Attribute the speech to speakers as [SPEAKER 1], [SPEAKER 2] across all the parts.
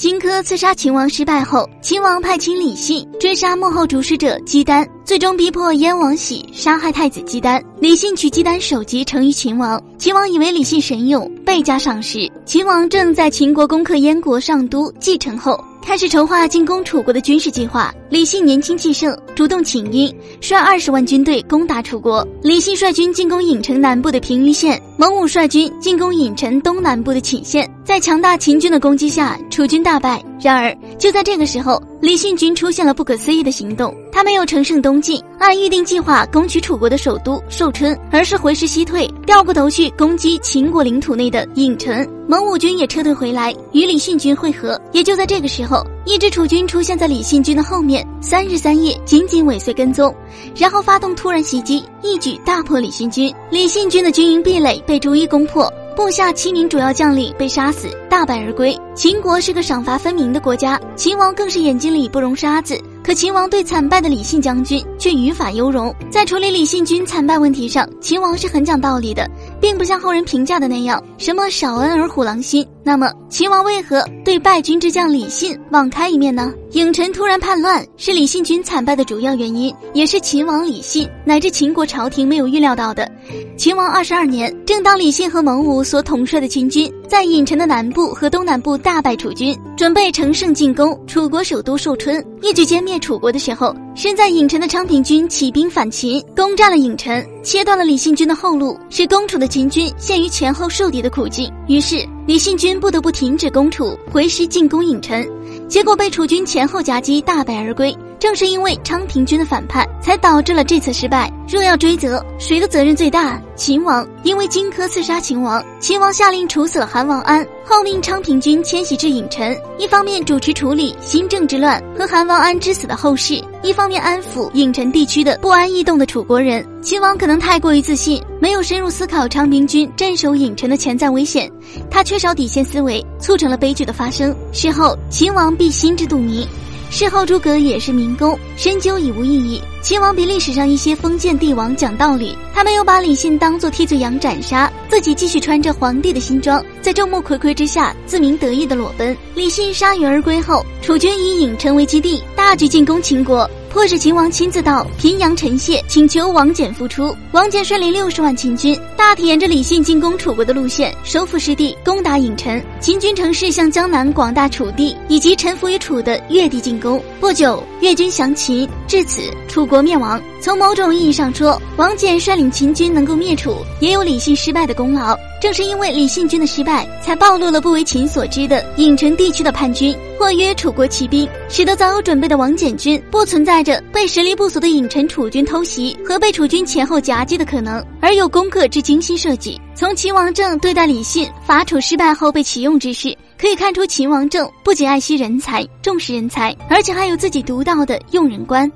[SPEAKER 1] 荆轲刺杀秦王失败后，秦王派遣李信追杀幕后主使者姬丹，最终逼迫燕王喜杀害太子姬丹。李信取姬丹首级呈于秦王，秦王以为李信神勇，倍加赏识。秦王正在秦国攻克燕国上都继承后。开始筹划进攻楚国的军事计划。李信年轻气盛，主动请缨，率二十万军队攻打楚国。李信率军进攻郢城南部的平舆县，蒙武率军进攻郢城东南部的寝县。在强大秦军的攻击下，楚军大败。然而，就在这个时候，李信军出现了不可思议的行动。他没有乘胜东进，按预定计划攻取楚国的首都寿春，而是回师西退，掉过头去攻击秦国领土内的郢城。蒙武军也撤退回来，与李信军会合。也就在这个时候，一支楚军出现在李信军的后面，三日三夜紧紧尾随跟踪，然后发动突然袭击，一举大破李信军。李信军的军营壁垒被逐一攻破。部下七名主要将领被杀死，大败而归。秦国是个赏罚分明的国家，秦王更是眼睛里不容沙子。可秦王对惨败的李信将军却于法优容，在处理李信军惨败问题上，秦王是很讲道理的，并不像后人评价的那样什么少恩而虎狼心。那么秦王为何对败军之将李信网开一面呢？郢臣突然叛乱是李信军惨败的主要原因，也是秦王李信乃至秦国朝廷没有预料到的。秦王二十二年，正当李信和蒙武所统帅的秦军在郢城的南部和东南部大败楚军，准备乘胜进攻楚国首都寿春，一举歼灭楚国的时候，身在郢城的昌平君起兵反秦，攻占了郢城，切断了李信军的后路，使攻楚的秦军陷于前后受敌的苦境。于是李信军不得不停止攻楚，回师进攻郢城，结果被楚军前后夹击，大败而归。正是因为昌平君的反叛，才导致了这次失败。若要追责，谁的责任最大？秦王，因为荆轲刺杀秦王，秦王下令处死了韩王安，后命昌平君迁徙至郢城，一方面主持处理新政之乱和韩王安之死的后事，一方面安抚郢城地区的不安异动的楚国人。秦王可能太过于自信，没有深入思考昌平君镇守郢城的潜在危险，他缺少底线思维，促成了悲剧的发生。事后，秦王必心知肚明。事后诸葛也是民工，深究已无意义。秦王比历史上一些封建帝王讲道理，他没有把李信当作替罪羊斩杀，自己继续穿着皇帝的新装，在众目睽睽之下自鸣得意的裸奔。李信铩羽而归后，楚军以郢成为基地，大举进攻秦国。迫使秦王亲自到平阳陈谢，请求王翦复出。王翦率领六十万秦军，大体沿着李信进攻楚国的路线，收复失地，攻打郢城。秦军乘势向江南广大楚地以及臣服于楚的越地进攻。不久，越军降秦，至此楚国灭亡。从某种意义上说，王翦率领秦军能够灭楚，也有李信失败的功劳。正是因为李信军的失败，才暴露了不为秦所知的郢城地区的叛军或约楚国骑兵，使得早有准备的王翦军不存在着被实力不俗的郢城楚军偷袭和被楚军前后夹击的可能，而有攻克之精心设计。从秦王政对待李信伐楚失败后被启用之事，可以看出秦王政不仅爱惜人才、重视人才，而且还有自己独到的用人观。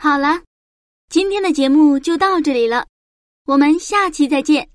[SPEAKER 1] 好了，今天的节目就到这里了，我们下期再见。